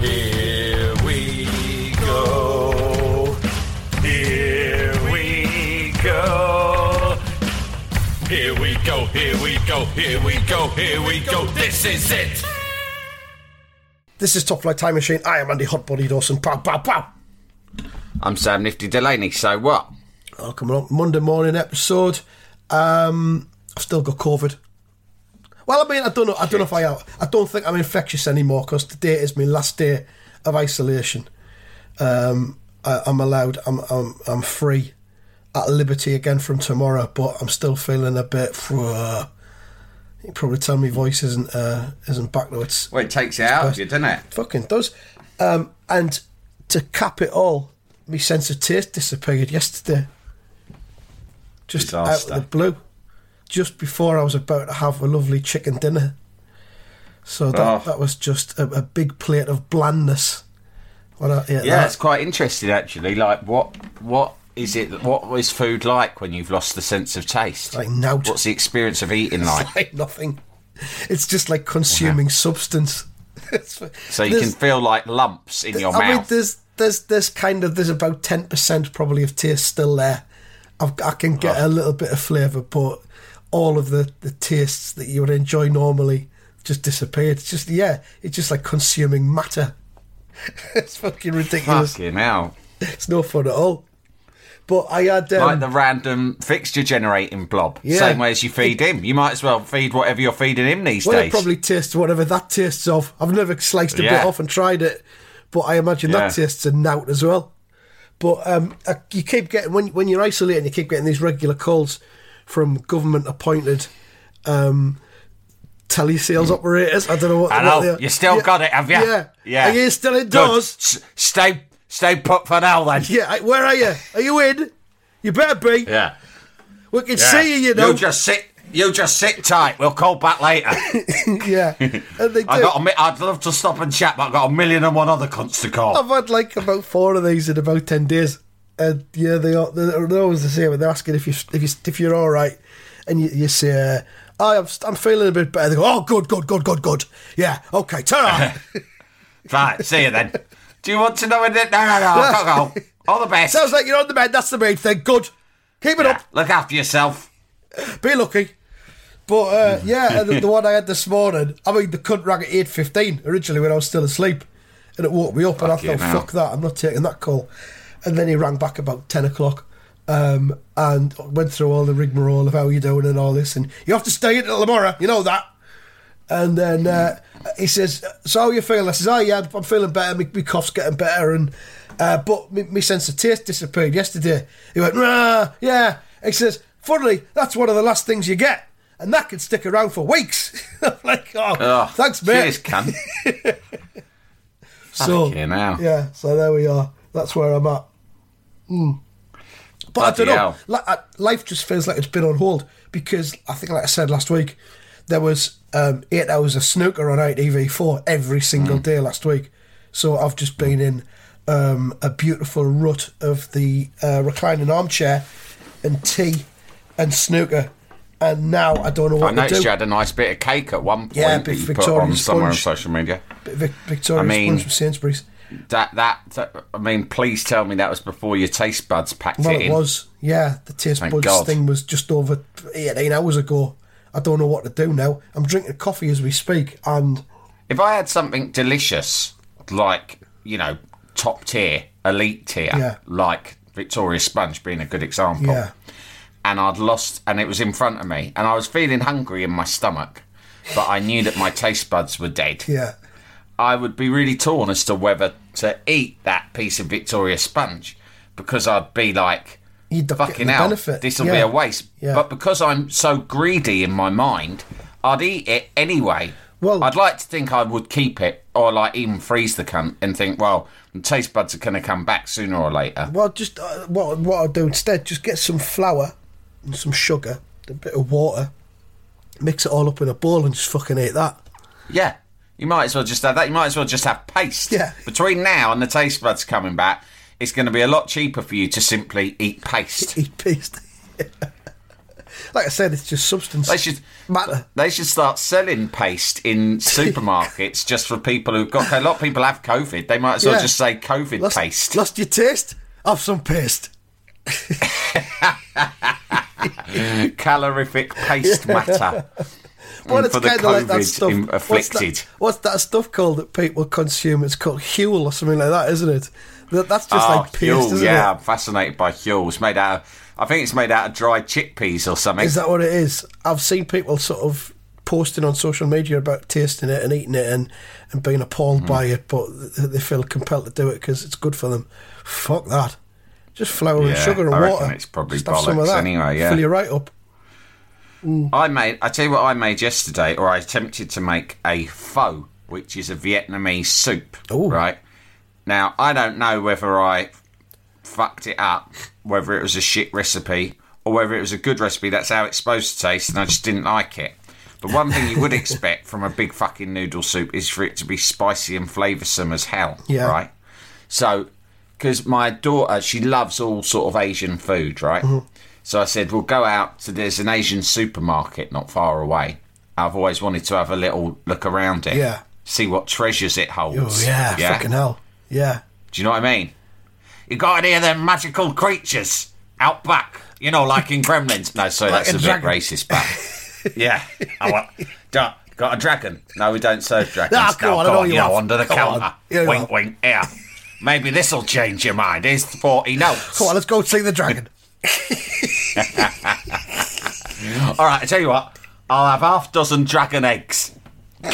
Here we go. Here we go. Here we go. Here we go. Here we go. Here we go. This is it. This is Top Flight Time Machine. I am Andy Hotbody Dawson. Pow, pow, pow. I'm Sam Nifty Delaney. So what? Oh, come up Monday morning episode. Um, I've still got COVID. Well, I mean, I don't know. I don't know if I am. I don't think I'm infectious anymore because today is my last day of isolation. Um, I, I'm allowed. I'm, I'm I'm free at liberty again from tomorrow, but I'm still feeling a bit. Uh, you probably tell me voice isn't uh, isn't back though. It's Well, it takes it out of you, doesn't it? fucking does. Um, and to cap it all, my sense of taste disappeared yesterday. Just Disaster. out of the blue. Just before I was about to have a lovely chicken dinner. So that, Oh. that was just a, a big plate of blandness. When I Yeah, that. it's quite interesting actually. Like, what what is it? What is food like when you've lost the sense of taste? like nout. What's the experience of eating It's like? like nothing. It's just like consuming uh-huh. substance. So you there's- can feel like lumps in your I mean, mouth. there's there's there's kind of there's about ten percent probably of taste still there. I've, I can get Oh. a little bit of flavour, but all of the the tastes that you would enjoy normally just disappeared. It's just yeah, it's just like consuming matter. it's fucking ridiculous. Fucking hell. It's no fun at all. But I had um, like the random fixture generating blob. Yeah. Same way as you feed him. You might as well feed whatever you're feeding him these well, days. probably tastes whatever that tastes of. I've never sliced a bit off and tried it, but I imagine Yeah. that tastes a nout as well. But um, uh, you keep getting when when you're isolating, you keep getting these regular calls from government appointed um, telesales operators. I don't know what. I know. are. You still Yeah, got it, have you? Yeah, Yeah. Are you still indoors? S- stay, stay put for now then. Yeah. Where are you? Are you in? You better be. Yeah. We can Yeah. see you. You know. You just sit. You just sit tight. We'll call back later. yeah. And they do. I got. A, mi- I'd love to stop and chat, but I've got a million and one other cunts to call. I've had like about four of these in about ten days, and yeah, they are they're, they're always the same. They're asking if you if you if you're all right, and you, you say, oh, I'm I'm feeling a bit better. They go, oh, good, good, good, good, good. Yeah, okay, turn on. Right. See you then. Do you want to know anything? No, no, no. I've got to go. All the best. Sounds like you're on the mend. That's the main thing. Good. Keep it Yeah. up. Look after yourself. Be lucky. But uh, yeah, the, the one I had this morning. I mean, the cunt rang at eight fifteen originally when I was still asleep, and it woke me up, and I thought. "Fuck that! I'm not taking that call." And then he rang back about ten o'clock, um, and went through all the rigmarole of how you're doing and all this, and you have to stay until tomorrow. You know that. And then uh, he says, "So how you feeling?" I says, "Oh yeah, I'm feeling better. My, my cough's getting better, and uh, but my, my sense of taste disappeared yesterday." He went, "Ah, yeah." He says, "Funnily, that's one of the last things you get, and that can stick around for weeks." I'm like, "Oh, Oh, thanks, mate." Cheers, cunt. so hell. yeah, so there we are. That's where I'm at. Mm. But I don't know. hell. I- life just feels like it's been on hold because I think, like I said last week, there was um, eight hours of snooker on ITV4 every single Mm. day last week. So I've just been in um, a beautiful rut of the uh, reclining armchair and tea and snooker. And now I don't know I what to noticed you had a nice bit of cake at one point Yeah, that you put Victoria on somewhere on social media. Bit of Vic- Victoria I mean- Sponge from Sainsbury's. That, that I mean, please tell me that was before your taste buds packed Well, it it was. Yeah, the taste Thank buds God. thing was just over 18 hours ago. I don't know what to do now. I'm drinking coffee as we speak, and If I had something delicious, like you know, top tier, elite tier, Yeah. like Victoria Sponge being a good example, yeah, and I'd lost, and it was in front of me, and I was feeling hungry in my stomach, but I knew that my taste buds were dead. yeah, I would be really torn as to whether to eat that piece of Victoria Sponge because I'd be like, You'd fucking benefit. this will Yeah. be a waste. Yeah. But because I'm so greedy in my mind, I'd eat it anyway. Well- I'd like to think I would keep it, or like even freeze the cunt and think, well, the taste buds are going to come back sooner or later. Well, just uh, what what I'll do instead, just get some flour and some sugar, a bit of water, mix it all up in a bowl, and just fucking eat that. Yeah, you might as well just have that. You might as well just have paste. Yeah. Between now and the taste buds coming back, it's going to be a lot cheaper for you to simply eat paste. Eat paste. like I said, it's just substance. They should matter. They should start selling paste in supermarkets just for people who've got. A lot of people have COVID. They might as well Yeah. just say COVID Lost, paste. Lost your taste? Have some paste. Calorific paste matter. Well, it's for the kind of like that stuff. What's that, what's that stuff called that people consume? It's called Huel or something like that, isn't it? That, that's just oh, like paste, Huel, isn't yeah, it? I'm fascinated by Huel. It's made out of, I think it's made out of dried chickpeas or something. Is that what it is? I've seen people sort of posting on social media about tasting it and eating it and, and being appalled Mm. by it, but they feel compelled to do it because it's good for them. Fuck that. Just flour and sugar and I water. it's probably Just have some of bollocks that. anyway, yeah. Fill you right up. I made. I tell you what, I made yesterday, or I attempted to make a pho, which is a Vietnamese soup. Ooh. Right now, I don't know whether I fucked it up, whether it was a shit recipe, or whether it was a good recipe. That's how it's supposed to taste, and I just didn't like it. But one thing you would expect from a big fucking noodle soup is for it to be spicy and flavoursome as hell. Yeah. Right. So, because my daughter, she loves all sort of Asian food, right? Mm-hmm. So I said, we'll go out to, there's an Asian supermarket not far away. I've always wanted to have a little look around it. Yeah. See what treasures it holds. Oh, holds. yeah, fucking hell. Yeah. Do you know what I mean? You got any of them magical creatures out back? You know, like in Gremlins. No, sorry, Like that's a a, bit racist, but yeah. I want, Duh, got a dragon? No, we don't serve dragons. Ah, come no, on, I go on, you know, under the counter. Yeah, wink, wink, here. Maybe this'll change your mind. Here's 40 notes. Come on, let's go see the dragon. All right, I tell you what. I'll have half dozen dragon eggs. and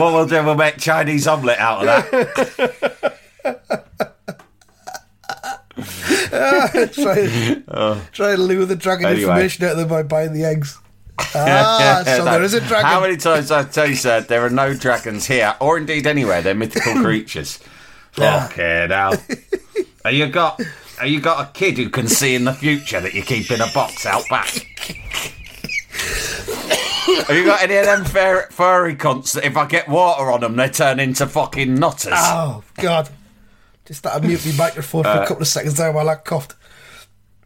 what we'll do, we'll make Chinese omelette out of that. try, try to lure the dragon Oh. Anyway. information out of them by buying the eggs. Ah, so No. there is a dragon. How many times I tell you, sir, there are no dragons here, or indeed anywhere. They're mythical creatures. Fucking hell. Have you got? Have you got a kid who can see in the future that you keep in a box out back? Have you got any of them fur- furry cunts that if I get water on them, they turn into fucking nutters? Oh God! Just that I mute my microphone for a couple of seconds there while I coughed.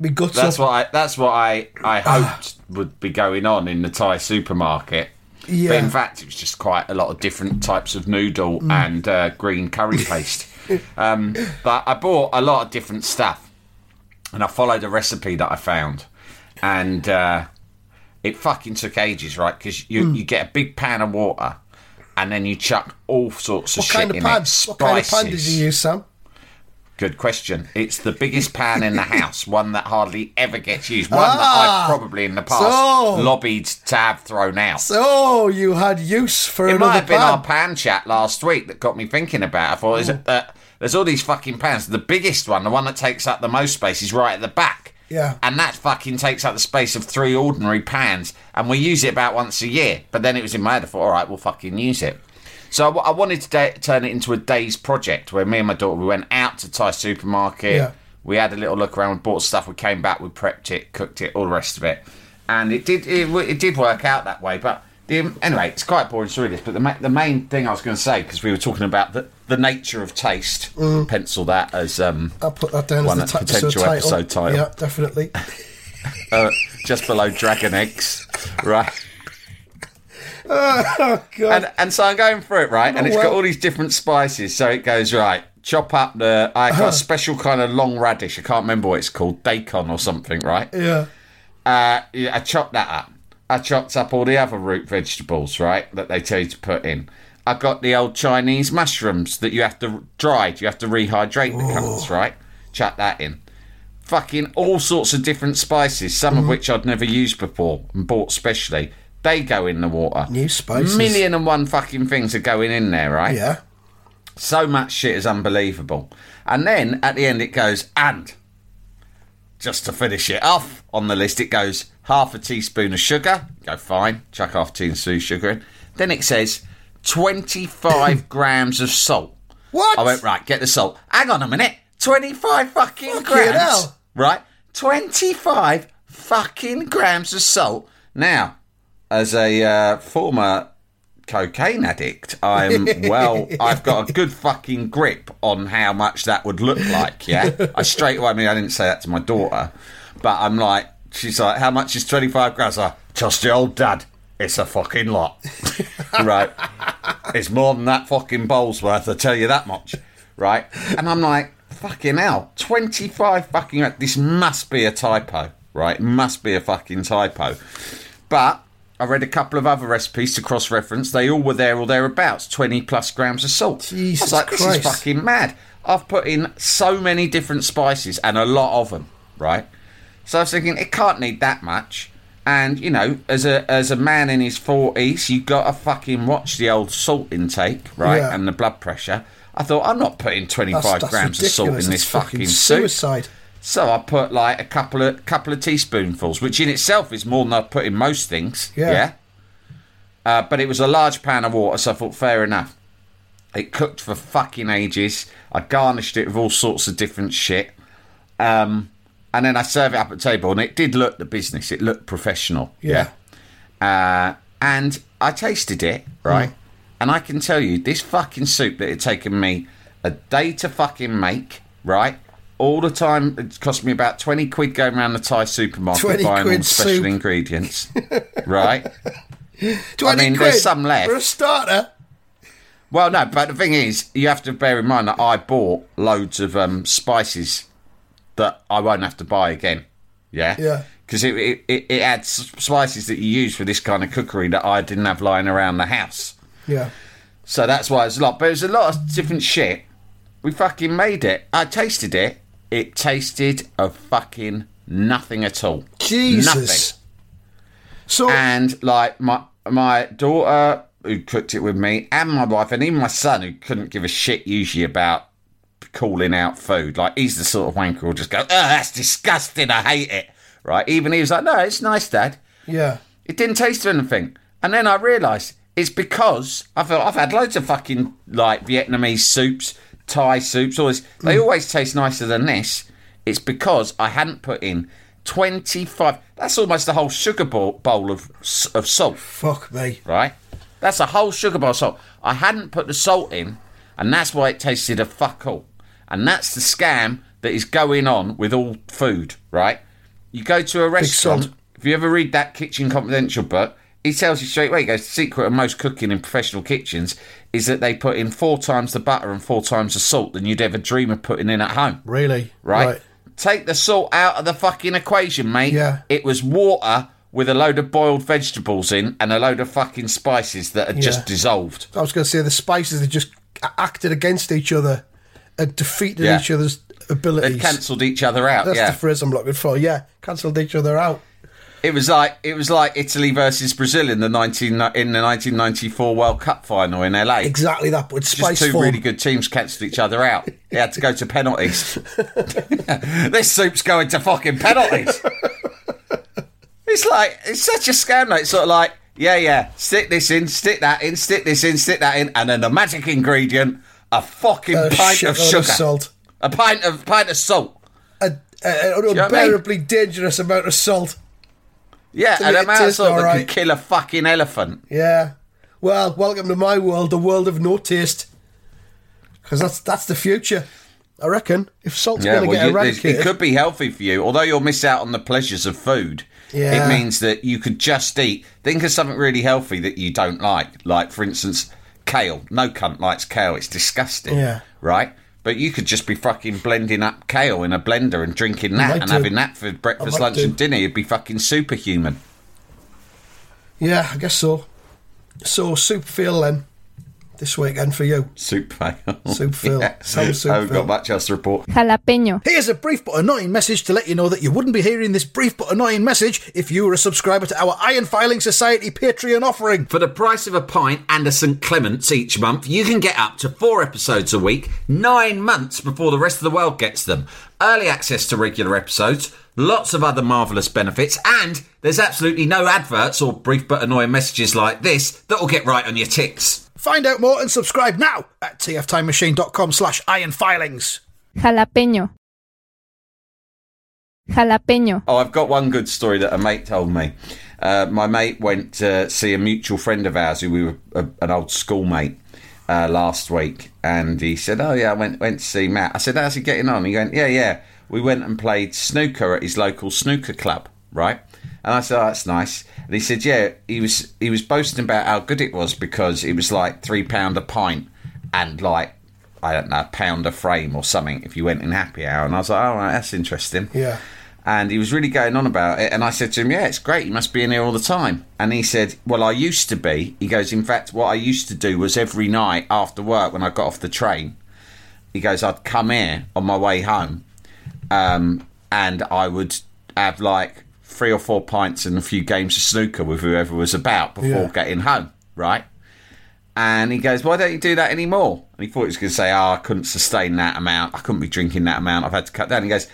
Me guts Uh, That's up. what I. That's what I. I hoped would be going on in the Thai supermarket. Yeah. But in fact, it was just quite a lot of different types of noodle Mm. and uh, green curry paste. Um, but I bought a lot of different stuff, and I followed a recipe that I found, and uh, it fucking took ages, right? Because you Mm. you get a big pan of water, and then you chuck all sorts of what shit kind of in pan? it. What kind of pan did you use, Sam? Good question. It's the biggest pan in the house, one that hardly ever gets used, one that Ah, I've probably in the past so- lobbied to have thrown out. So you had use for it another might have been pan. our pan chat last week that got me thinking about. it. I thought, is it that there's all these fucking pans. The biggest one, the one that takes up the most space, is right at the back. Yeah. And that fucking takes up the space of three ordinary pans, and we use it about once a year. But then it was in my head. I thought, all right, we'll fucking use it. So I, I wanted to da- turn it into a day's project where me and my daughter we went out to Thai supermarket. Yeah. We had a little look around, we bought stuff. We came back, we prepped it, cooked it, all the rest of it, and it did it, it did work out that way. But the, anyway, it's quite boring story this. But the ma- the main thing I was going to say because we were talking about the the nature of taste. Pencil that as um, I'll put that down One as the t- potential title. episode title. Yeah, definitely. uh, just below dragon eggs, right? Oh, God. And, and so I'm going through it, right? And it's got all these different spices. So it goes, right, chop up the. I got a special kind of long radish. I can't remember what it's called, daikon or something, right? yeah. Uh, yeah, I chopped that up. I chopped up all the other root vegetables, right, that they tell you to put in. I got the old Chinese mushrooms that you have to dried. You have to rehydrate the cunts, right? Chuck that in. Fucking all sorts of different spices, some of mm-hmm. which I'd never used before and bought specially. They go in the water. New spices. Million and one fucking things are going in there, right? Yeah. So much shit is unbelievable. And then at the end it goes, and just to finish it off on the list, it goes half a teaspoon of sugar. Go fine, chuck half a teaspoon of sugar in. Then it says 25 grams of salt. What? I went, right, get the salt. Hang on a minute. 25 fucking Fucking grams. hell. Right? 25 fucking grams of salt. Now, as a uh, former cocaine addict, I'm, well, I've got a good fucking grip on how much that would look like, yeah? I straight away, I mean, I didn't say that to my daughter, but I'm like, she's like, how much is 25 grams? I'm trust your old dad. It's a fucking lot. right? It's more than that fucking bowl's worth, I tell you that much. Right? And I'm like, fucking hell, 25 fucking. This must be a typo, right? Must be a fucking typo. But I read a couple of other recipes to cross reference. They all were there or thereabouts 20 plus grams of salt. I Jesus was like, this Christ. is fucking mad. I've put in so many different spices and a lot of them, right? So I was thinking, it can't need that much. And you know, as a as a man in his forties, you got to fucking watch the old salt intake, right, Yeah. and the blood pressure. I thought I'm not putting 25 That's, that's grams of salt in this That's fucking soup. suicide. So I put like a couple of couple of teaspoonfuls, which in itself is more than I put in most things. Yeah. Uh, but it was a large pan of water, so I thought fair enough. It cooked for fucking ages. I garnished it with all sorts of different shit. Um, and then I serve it up at table, and it did look the business. It looked professional. Yeah. Uh, and I tasted it, right? Mm. And I can tell you, this fucking soup that had taken me a day to fucking make, right? All the time, it cost me about 20 quid going around the Thai supermarket buying all the special soup. ingredients, right? 20 I mean, quid there's some left. For a starter. Well, no, but the thing is, you have to bear in mind that I bought loads of um, spices that I won't have to buy again. Yeah? Yeah. Because it, it, it, it had spices that you use for this kind of cookery that I didn't have lying around the house. Yeah. So that's why it's a lot. But it was a lot of different shit. We fucking made it. I tasted it. It tasted of fucking nothing at all. Jesus. Nothing. So, And like my my daughter who cooked it with me, and my wife, and even my son who couldn't give a shit usually about calling out food. Like he's the sort of wanker who'll just go, "Oh, that's disgusting. I hate it." Right? Even he was like, "No, it's nice, Dad." yeah. It didn't taste of anything. And then I realised it's because I felt I've had loads of fucking like Vietnamese soups, Thai soups, all this. They mm. always taste nicer than this. It's because I hadn't put in 25. That's almost a whole sugar bowl, bowl of of salt, Fuck me. right? That's a whole sugar bowl of salt. I hadn't put the salt in, and that's why it tasted a fuck all. And that's the scam that is going on with all food, right? You go to a restaurant. If you ever read that Kitchen Confidential book, he tells you straight away. He goes, the secret of most cooking in professional kitchens is that they put in four times the butter and four times the salt than you'd ever dream of putting in at home. Really? Right? Take the salt out of the fucking equation, mate. Yeah. It was water with a load of boiled vegetables in and a load of fucking spices that had just dissolved. I was going to say the spices had just acted against each other and defeated Yeah. each other's abilities. They cancelled each other out. That's yeah. the phrase I'm looking for. Yeah, cancelled each other out. It was like it was like Italy versus Brazil in the nineteen in the nineteen ninety four World Cup final in LA. Exactly that, but Just two form. really good teams cancelled each other out. It had to go to penalties. this soup's going to fucking penalties. it's like it's such a scam. Like, it's sort of like yeah, yeah, stick this in, stick that in, stick this in, stick that in, and then the magic ingredient: a fucking A pint of sugar, of salt. a pint of pint of salt. A, a, an know I mean? unbearably dangerous amount of salt. Yeah, and a it amount of tastes salt that alright. could kill a fucking elephant. Yeah. Well, welcome to my world, the world of no taste. Because that's that's the future. I reckon. If salt's Yeah, going to well, get eradicated, it could be healthy for you, although you'll miss out on the pleasures of food. Yeah. It means that you could just eat. Think of something really healthy that you don't like, like for instance, kale. No cunt likes kale; it's disgusting. Yeah. Right. But you could just be fucking blending up kale in a blender and drinking that might and do. having that for breakfast, might lunch, do. and dinner. You'd be fucking superhuman. Yeah, I guess so. So, soup feel then. This weekend for you? Soup fail. Soup fail. Some soup I haven't fail. got much else to report. Jalapeño. Here's a brief but annoying message to let you know that you wouldn't be hearing this brief but annoying message if you were a subscriber to our Iron Filing Society Patreon offering. For the price of a pint and a St. Clement's each month, you can get up to four episodes a week, nine months before the rest of the world gets them. Early access to regular episodes, lots of other marvellous benefits, and there's absolutely no adverts or brief but annoying messages like this that will get right on your tits. Find out more and subscribe now at tftimemachine.com slash ironfilings. Jalapeño. Jalapeño. Oh, I've got one good story that a mate told me. Uh, my mate went to see a mutual friend of ours who we were a, an old schoolmate uh, last week, and he said, "Oh yeah, I went went to see Matt." I said, "How's he getting on?" He went, "Yeah, yeah." We went and played snooker at his local snooker club, right? And I said, "Oh, that's nice." And he said, "Yeah." He was he was boasting about how good it was because it was like three pound a pint and like I don't know, a pound a frame or something if you went in happy hour. And I was like, "All right, that's interesting." Yeah. And he was really going on about it. And I said to him, Yeah, it's great. You must be in here all the time. And he said, Well, I used to be. He goes, In fact, what I used to do was every night after work when I got off the train, he goes, I'd come here on my way home um, and I would have like three or four pints and a few games of snooker with whoever was about before Yeah. getting home, right? And he goes, Why don't you do that anymore? And he thought he was going to say, Oh, I couldn't sustain that amount. I couldn't be drinking that amount. I've had to cut down. He goes,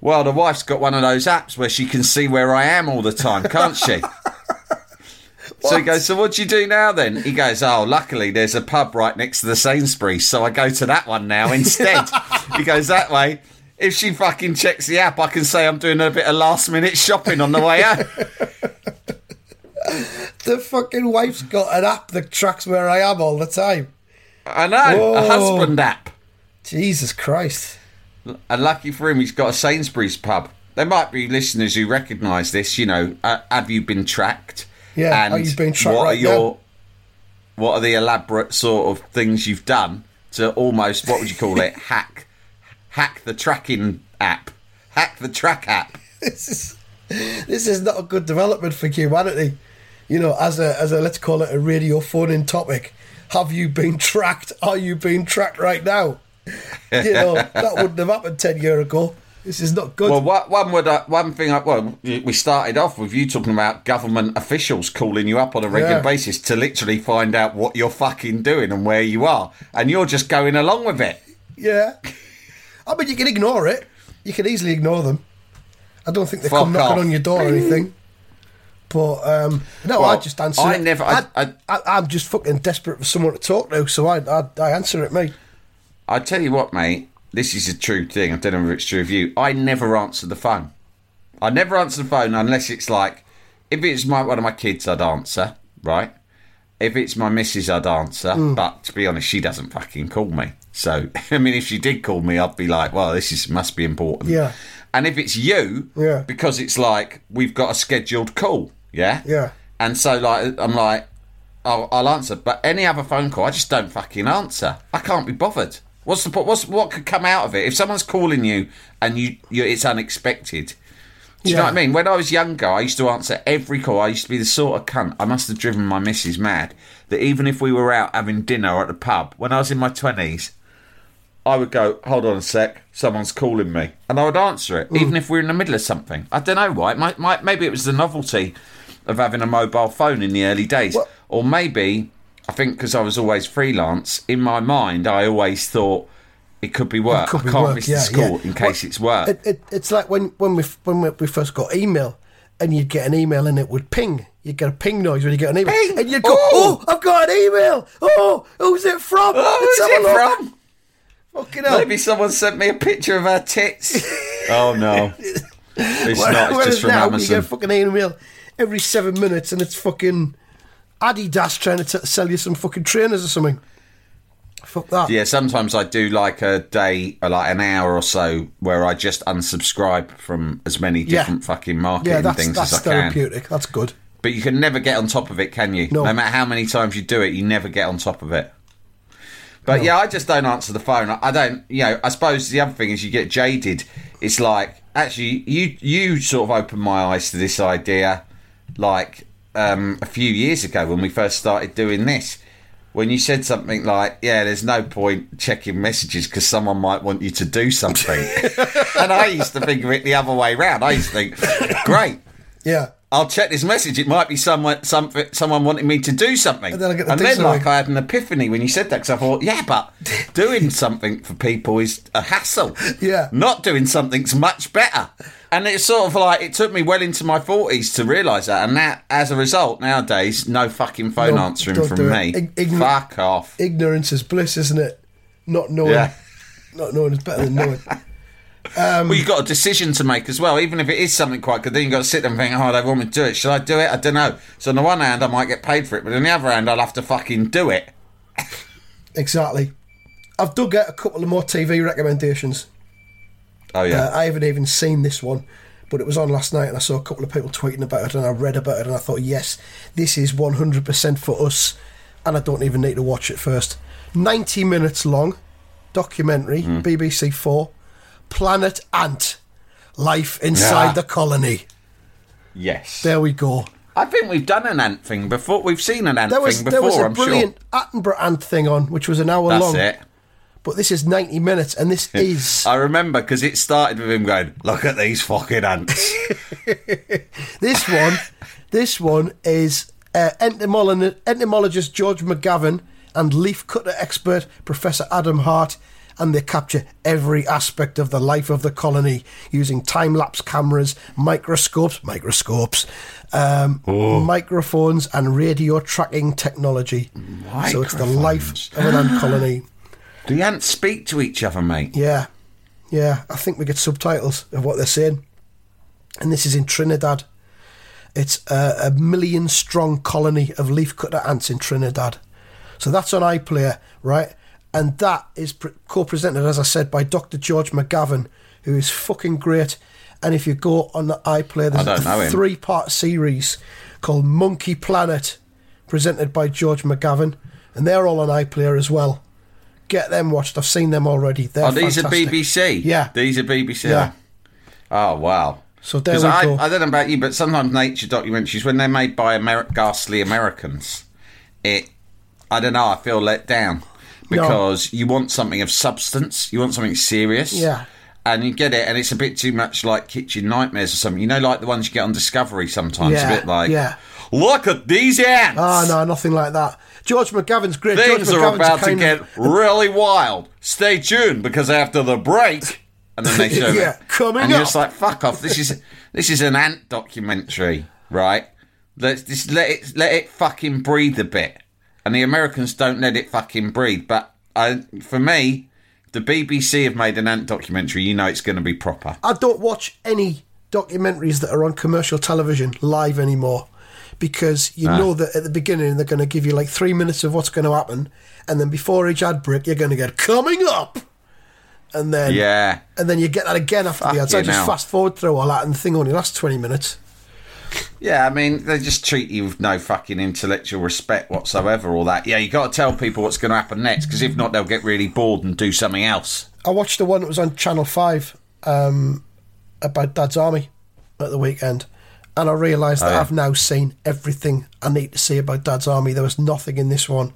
Well, the wife's got one of those apps where she can see where I am all the time, can't she? So he goes, So what do you do now then? He goes, Oh, luckily there's a pub right next to the Sainsbury's, so I go to that one now instead. he goes, That way, if she fucking checks the app, I can say I'm doing a bit of last minute shopping on the way out. The fucking wife's got an app that tracks where I am all the time. I know, a husband app. Jesus Christ. And lucky for him, he's got a Sainsbury's pub. There might be listeners who recognise this. You know, uh, have you been tracked? Yeah, and are you being tracked what right are your what are the elaborate sort of things you've done to almost what would you call it hack hack the tracking app hack the track app This is this is not a good development for humanity. You know, as a as a let's call it a radio phone in topic. Have you been tracked? Are you being tracked right now? You know, that wouldn't have happened ten years ago. This is not good. well what, one would uh, one thing I, well we started off with you talking about government officials calling you up on a regular Yeah. basis to literally find out what you're fucking doing and where you are and you're just going along with it Yeah. I mean, you can ignore it. You can easily ignore them. I don't think they Fuck come knocking off. on your door or anything. But um, no, I just answer I it. never- I- I- I, am just fucking desperate for someone to talk to, so I, I, I answer it, mate. I tell you what, mate. This is a true thing. I don't know if it's true of you. I never answer the phone. I never answer the phone unless it's like, if it's my one of my kids, I'd answer, right? If it's my missus, I'd answer. Mm. But to be honest, she doesn't fucking call me. So I mean, if she did call me, I'd be like, well, this is must be important. Yeah. And if it's you, Yeah. because it's like we've got a scheduled call, yeah, Yeah. and so like I'm like, I'll, I'll answer. But any other phone call, I just don't fucking answer. I can't be bothered. What's the what's what could come out of it if someone's calling you and you, you it's unexpected? Do you know what I mean? When I was younger, I used to answer every call. I used to be the sort of cunt. I must have driven my missus mad that even if we were out having dinner at the pub when I was in my twenties, I would go, hold on a sec, someone's calling me. And I would answer it, even hmm. if we are in the middle of something. I don't know why. It might, might, maybe it was the novelty of having a mobile phone in the early days. What- Or maybe, I think because I was always freelance, in my mind, I always thought it could be work. could I be can't work, miss yeah, the school yeah. in case Well, it's work. It, it, it's like when when we when we, first got email, and you'd get an email and it would ping. You'd get a ping noise when you get an email, Ping! and you'd go, Oh! "Oh, I've got an email! Oh, who's it from? oh, who's it from? Fucking hell. Maybe someone sent me a picture of her tits. oh, no. It's not. It's just from now Amazon. you get a fucking email every seven minutes, and it's fucking Adidas trying to t- sell you some fucking trainers or something. Fuck that. Yeah, sometimes I do like a day, or like an hour or so, where I just unsubscribe from as many Yeah. different fucking marketing Yeah, that's things that's as I can. That's therapeutic. That's good. But you can never get on top of it, can you? No. matter how many times you do it, you never get on top of it. But yeah, I just don't answer the phone. I don't, you know. I suppose the other thing is you get jaded. It's like actually, you you sort of opened my eyes to this idea, like um, a few years ago when we first started doing this. when you said something like, "Yeah, there's no point checking messages because someone might want you to do something," and I used to think of it the other way round. I used to think, "Great, Yeah. I'll check this message. It might be someone, something, someone wanting me to do something." And then I get the and then, like. I had an epiphany when you said that because I thought, "Yeah, but doing something for people is a hassle. Yeah. not doing something's much better." And it's sort of like it took me well into my forties to realise that, and that as a result, nowadays, no fucking phone No, answering from me. Ig- ign- Fuck off. Ignorance is bliss, isn't it? Not knowing. Yeah. Not knowing is better than knowing. well, you've got a decision to make as well. Even if it is something quite good, then you've got to sit there and think, oh, they want me to do it. Should I do it? I don't know. So on the one hand, I might get paid for it, but on the other hand, I'll have to fucking do it. exactly. I've dug out a couple of more TV recommendations. Oh, yeah. Uh, I haven't even seen this one, but it was on last night and I saw a couple of people tweeting about it and I read about it and I thought, yes, this is 100% for us and I don't even need to watch it first. 90 minutes long, documentary, Hmm. BBC 4, Planet Ant, Life Inside Yeah. the Colony. yes. There we go. I think we've done an ant thing before. We've seen an ant There was, thing there was a I'm brilliant sure. Attenborough Ant thing on, which was an hour That's long. it. But this is 90 minutes and this is. I remember because it started with him going, look at these fucking ants. This one, this one is uh, entomolo- entomologist George McGavin and leaf cutter expert Professor Adam Hart, and they capture every aspect of the life of the colony using time lapse cameras, microscopes, microscopes, um, microphones, and radio tracking technology. So it's the life of an ant colony. Do the ants speak to each other, mate? Yeah, yeah. I think we get subtitles of what they're saying, and this is in Trinidad. It's a, a million strong colony of leafcutter ants in Trinidad. So that's on iPlayer, right? And that is pre- co-presented, as I said, by Dr. George McGavin, who is fucking great. And if you go on the iPlayer, there's I don't know a three-part series called Monkey Planet, presented by George McGavin, and they're all on iPlayer as well. Get them watched. I've seen them already. They're oh, these fantastic. are BBC? Yeah. These are BBC? Yeah. Oh, wow. So there we I, go. I don't know about you, but sometimes nature documentaries, when they're made by ghastly Americans, it, I don't know, I feel let down because you want something of substance, you want something serious. Yeah. And you get it, and it's a bit too much like Kitchen Nightmares or something. You know, like the ones you get on Discovery sometimes. Yeah, a bit like, yeah. look at these ants. Ah, no, nothing like that. George McGavin's great. Things George are McGavin's about to get of- really wild. Stay tuned because after the break, and then they show Yeah, it. coming and you're just like, fuck off. This is this is an ant documentary, right? Let's just let it let it fucking breathe a bit. And the Americans don't let it fucking breathe. But I, for me, the BBC have made an ant documentary. You know it's going to be proper. I don't watch any documentaries that are on commercial television live anymore because you ah. know that at the beginning they're going to give you like three minutes of what's going to happen, and then before each ad break you're going to get coming up, and then Yeah. and then you get that again after the ads. I just fast forward through all that, and the thing only lasts twenty minutes. Yeah, I mean, they just treat you with no fucking intellectual respect whatsoever, all that. Yeah, you got to tell people what's going to happen next, because if not, they'll get really bored and do something else. I watched the one that was on Channel Five um, about Dad's Army at the weekend, and I realised that Oh, yeah. I've now seen everything I need to see about Dad's Army. There was nothing in this one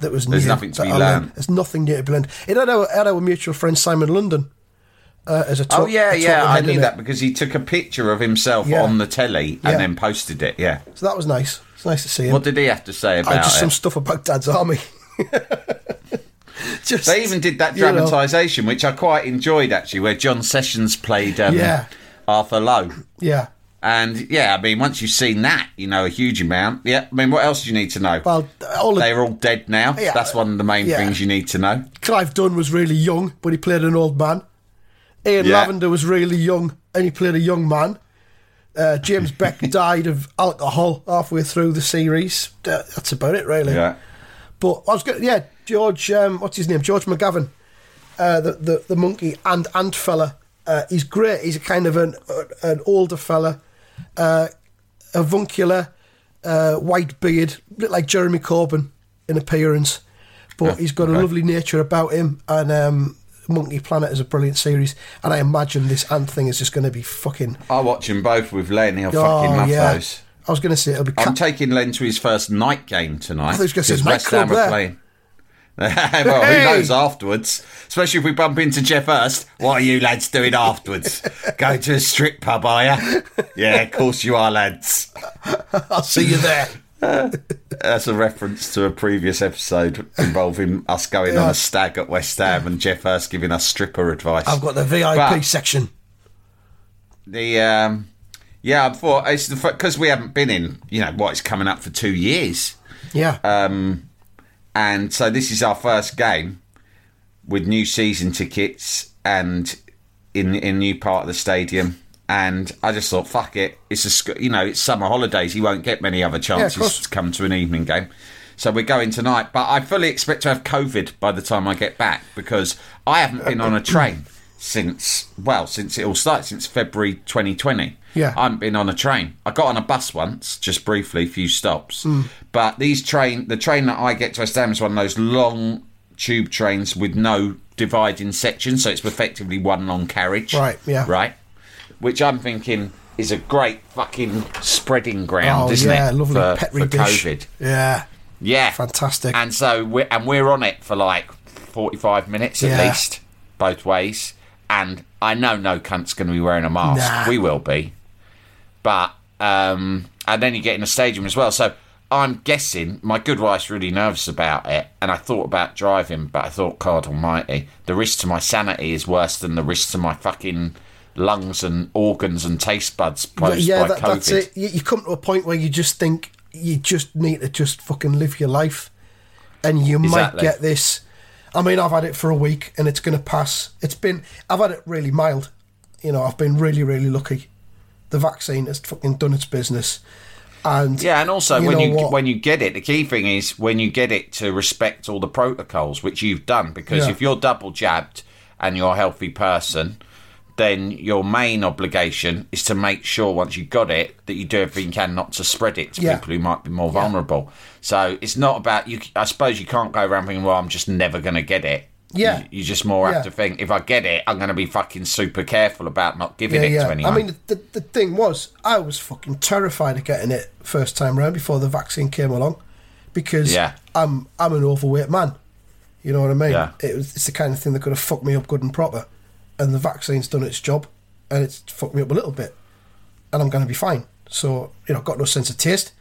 that was There's new. nothing to be learned. There's nothing new to be learned. It had our, had our mutual friend Simon London uh, as a talk, Oh, yeah, a yeah, I knew that it. because he took a picture of himself Yeah. on the telly and Yeah. then posted it, yeah. So that was nice. It's nice to see him. What did he have to say about just it? some stuff about Dad's Army. just They even did that dramatisation, which I quite enjoyed actually, where John Sessions played um, Yeah. Arthur Lowe. Yeah. And yeah, I mean, once you've seen that, you know a huge amount. Yeah, I mean, what else do you need to know? Well, all the, They're all dead now. Yeah. That's one of the main Yeah. things you need to know. Clive Dunn was really young, but he played an old man. Ian Yeah. Lavender was really young, and he played a young man. Uh, James Beck died of alcohol halfway through the series. Uh, that's about it, really. Yeah. But I was going, yeah, George, um, what's his name? George McGavin, uh, the, the the monkey and ant fella. Uh, he's great. He's a kind of an an older fella, uh, avuncular, uh, white beard, a bit like Jeremy Corbyn in appearance, but he's got a lovely nature about him. And um, Monkey Planet is a brilliant series, and I imagine this ant thing is just going to be fucking. I watch them both with Lenny. I Oh, fucking love yeah. those. I was going to say it'll be. I'm taking Len to his first night game tonight. I you were gonna say West Ham are playing. well, Hey! who knows afterwards? Especially if we bump into Geoff Hurst. What are you lads doing afterwards? Going to a strip pub, are you? Yeah, of course you are, lads. I'll see you there. That's a reference to a previous episode involving us going on a stag at West Ham and Geoff Hurst giving us stripper advice. I've got the VIP But- section. the um, yeah, I thought it's the because we haven't been in. You know what? It's coming up for two years. Yeah. Um, and so this is our first game with new season tickets and in in new part of the stadium. And I just thought, fuck it, it's a you know it's summer holidays. You won't get many other chances course. to come to an evening game. So we're going tonight, but I fully expect to have COVID by the time I get back because I haven't been on a train since well since it all started since February 2020. Yeah. I haven't been on a train. I got on a bus once, just briefly, a few stops. Hmm. But these train, the train that I get to West Ham is one of those long tube trains with no dividing section, so it's effectively one long carriage. Right, yeah. Right. Which I'm thinking is a great fucking spreading ground, oh isn't yeah, it? lovely for, petri for dish. COVID. Yeah. Yeah, Fantastic. And so we're and we're on it for like forty-five minutes at Yeah. least, both ways. And I know no cunt's going to be wearing a mask. Nah. We will be, but um, and then you get in the stadium as well. So I'm guessing my good wife's really nervous about it, and I thought about driving, but I thought, God Almighty, the risk to my sanity is worse than the risk to my fucking lungs and organs and taste buds posed yeah, by that, COVID. that's it. You, you come to a point where you just think you just need to just fucking live your life, and you Exactly. might get this. I mean, I've had it for a week, and it's going to pass. It's been. I've had it really mild. You know, I've been really, really lucky. The vaccine has fucking done its business, and Yeah, and also you when you what? when you get it, the key thing is when you get it to respect all the protocols, which you've done. Because Yeah. if you're double jabbed and you're a healthy person, then your main obligation is to make sure once you've got it that you do everything you can not to spread it to Yeah. people who might be more vulnerable. So it's not about you. I suppose you can't go around thinking, "Well, I'm just never going to get it." Yeah. you, you just more have Yeah. to think, if I get it, I'm going to be fucking super careful about not giving yeah, it yeah. to anyone. I mean, the, the thing was, I was fucking terrified of getting it first time round before the vaccine came along, because Yeah. I'm I'm an overweight man. You know what I mean? Yeah. It was, it's the kind of thing that could have fucked me up good and proper, and the vaccine's done its job, and it's fucked me up a little bit, and I'm going to be fine. So you know, I've got no sense of taste.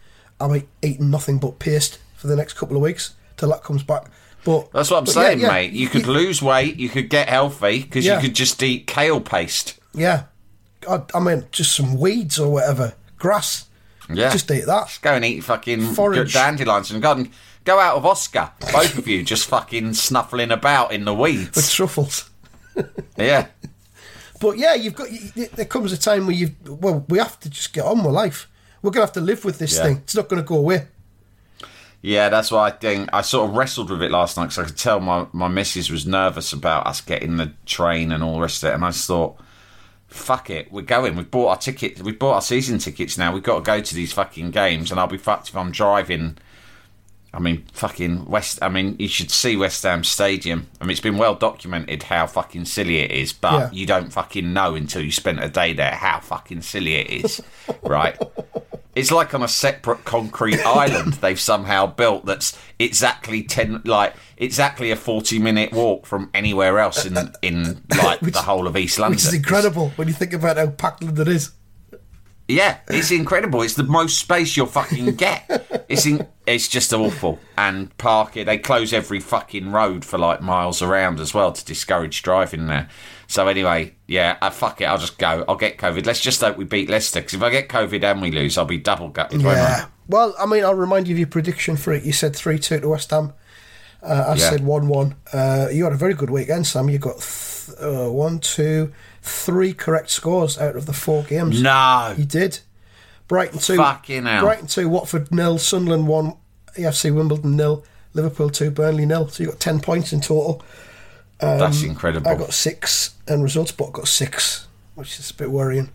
I'm eating nothing but paste for the next couple of weeks till that comes back. But That's what I'm but saying, yeah, mate. You could lose weight, you could get healthy because Yeah. you could just eat kale paste. Yeah, I, I mean, just some weeds or whatever, grass. Yeah. just eat that. Go and eat fucking Forage. dandelions and go and go out of Oscar. Both of you just fucking snuffling about in the with weeds. truffles. Yeah. But yeah, you've got. There comes a time where you. Well, we have to just get on with life. We're gonna have to live with this Yeah. thing. It's not gonna go away. Yeah, that's why I think I sort of wrestled with it last night because I could tell my, my missus was nervous about us getting the train and all the rest of it. And I just thought, fuck it, we're going. We've bought our ticket. We've bought our season tickets now. We've got to go to these fucking games. And I'll be fucked if I'm driving. I mean, fucking West. I mean, you should see West Ham Stadium. I mean, it's been well documented how fucking silly it is, but Yeah. you don't fucking know until you spent a day there how fucking silly it is, right? It's like on a separate concrete island they've somehow built that's exactly ten like exactly a forty minute walk from anywhere else in in like Which- the whole of East London. Which is incredible when you think about how packed London is. Yeah, it's incredible. It's the most space you'll fucking get. It's in, it's just awful. And parking, they close every fucking road for like miles around as well to discourage driving there. So anyway, yeah, uh, fuck it. I'll just go. I'll get COVID. Let's just hope we beat Leicester. Because if I get COVID and we lose, I'll be double gutted. won't I? Yeah. Well, I mean, I'll remind you of your prediction for it. You said three two to West Ham. Uh, I Yeah. said one one. Uh, you had a very good weekend, Sam. You got th- uh, one, two, three correct scores out of the four games. No. You did. Brighton two. Fucking hell. Brighton two. Watford nil. Sunderland one. AFC Wimbledon nil. Liverpool two. Burnley nil. So you got ten points in total. That's incredible. I got six, and results but got six, which is a bit worrying.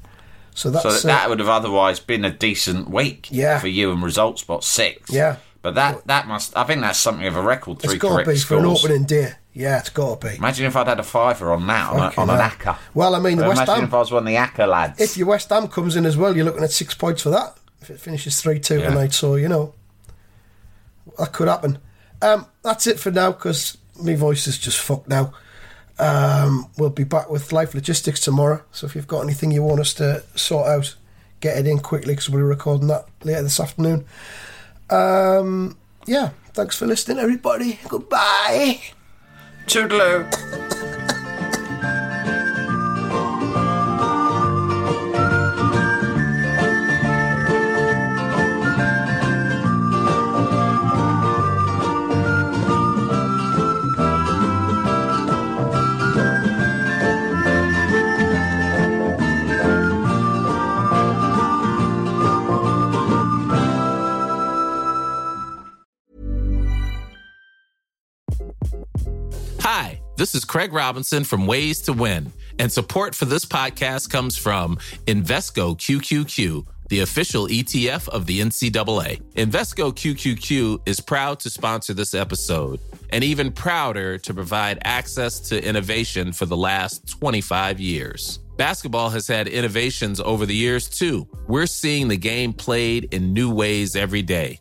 So that's so that, uh, that would have otherwise been a decent week Yeah. for you and result spot six. Yeah. But that, that must, I think that's something of a record. it's Three got to correct be for an scores. opening day. Yeah, it's got to be. Imagine if I'd had a fiver on that, on, a, on an acca. Well, I mean, the West imagine Ham. Imagine if I was one of the acca lads. If your West Ham comes in as well, you're looking at six points for that. if it finishes 3 2 Yeah. tonight. So, you know, that could happen. Um, that's it for now because my voice is just fucked now. Um, we'll be back with Life Logistics tomorrow. So if you've got anything you want us to sort out, get it in quickly because we're recording that later this afternoon. Um, yeah, thanks for listening, everybody. Goodbye. Toodaloo. Craig Robinson from Ways to Win, and support for this podcast comes from Invesco QQQ, the official ETF of the NCAA. Invesco QQQ is proud to sponsor this episode, and even prouder to provide access to innovation for the last 25 years. Basketball has had innovations over the years too. We're seeing the game played in new ways every day.